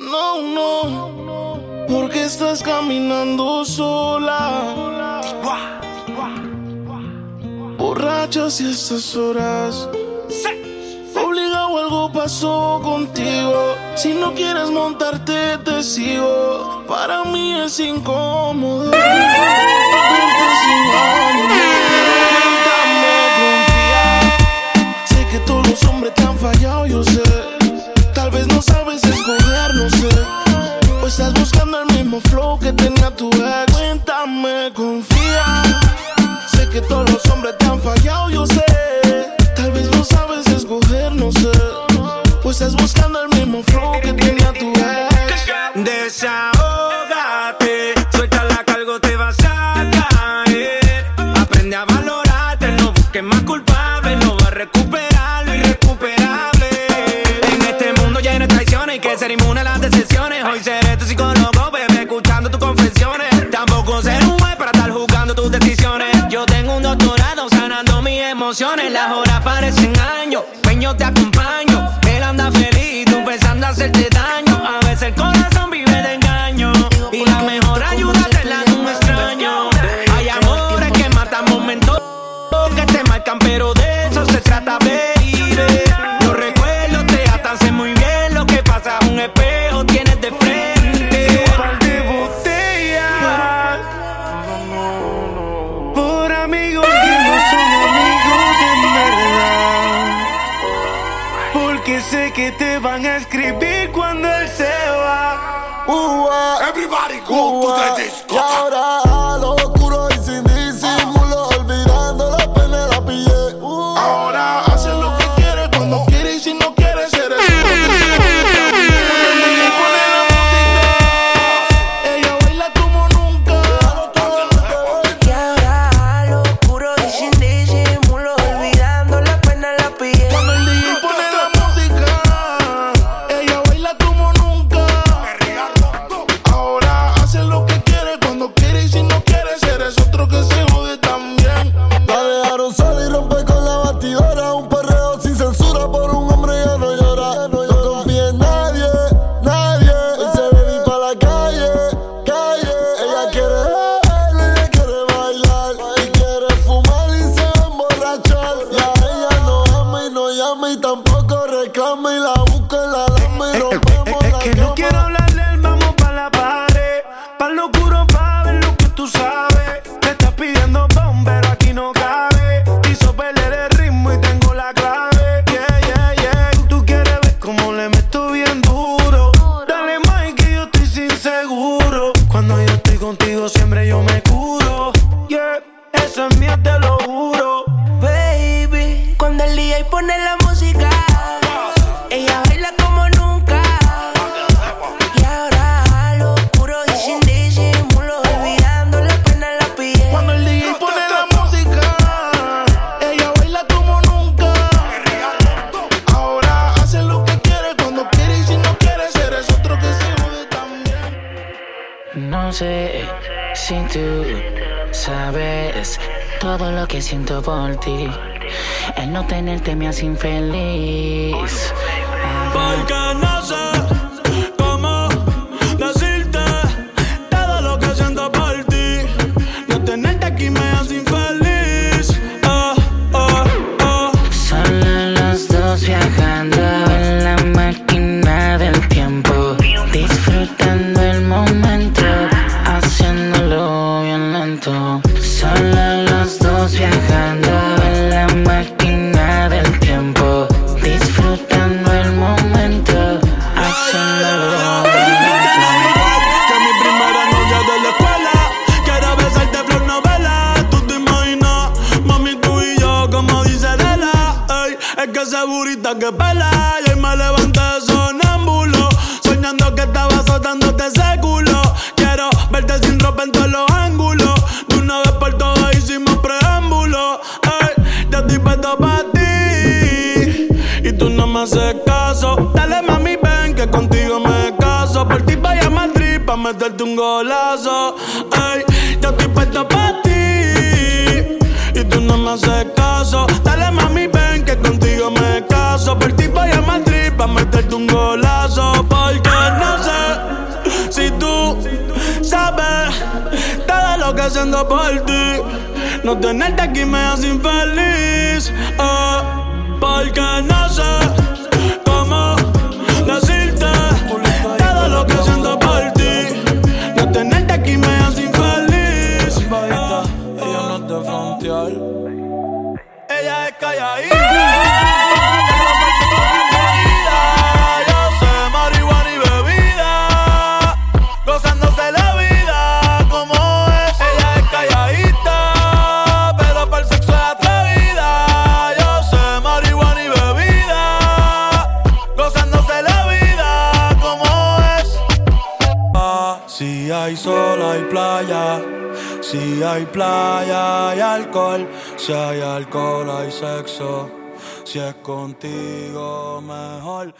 No, no, porque estás caminando sola. Borracha si estas horas. Obligado algo pasó contigo. Si no quieres montarte, te sigo. Para mí es incómodo. Sin tenía tu ex. Cuéntame, confía. Sé que todos los hombres te han fallado, yo sé. Tal vez no sabes escoger, no sé. O estás buscando el mismo flow que tenía tu ex. Desahógate, suelta la cargo, te vas a caer. Aprende a valorarte, no busques más culpables, no va a recuperar lo. En este mundo lleno de traiciones, hay que ser inmune a las decepciones. Hoy seré emociones. Las horas parecen años, peño te acompaño. Él anda feliz, tú pensando hacerte sé que te van a escribir cuando él se va. Ua, Everybody go to ua. the Y disco. ahora a lo reclama. Y la busca en la lama y rompemos Es la que no cama. quiero hablarle, vamos pa' la pared. Pa' lo oscuro pa' ver lo que tú sabes. Te estás pidiendo pon, pero aquí no cabe. Hizo perder el ritmo y tengo la clave. Yeah, yeah, yeah. Tú quieres ver cómo le meto bien duro. Dale más que yo estoy sin seguro. Cuando yo estoy contigo siempre yo me curo. Yeah, eso es mío, te lo sé si tú sabes todo lo que siento por ti. El no tenerte me hace infeliz. Porque no sé que pela Y me levanté sonámbulo Soñando que estaba azotándote ese culo Quiero verte sin ropa en todos los ángulos. De una vez por todas hicimos preámbulo. Ey, Yo estoy puesto pa' ti. Y tú no me haces caso. Dale mami ven que contigo me caso. Por ti vaya a Madrid pa' meterte un golazo. Ey, yo estoy puesto pa' ti. Y tú no me haces caso siento por ti. No tenerte aquí me hace infeliz. Eh, porque no sé Si hay playa, hay alcohol. Si hay alcohol, hay sexo. Si es contigo, mejor.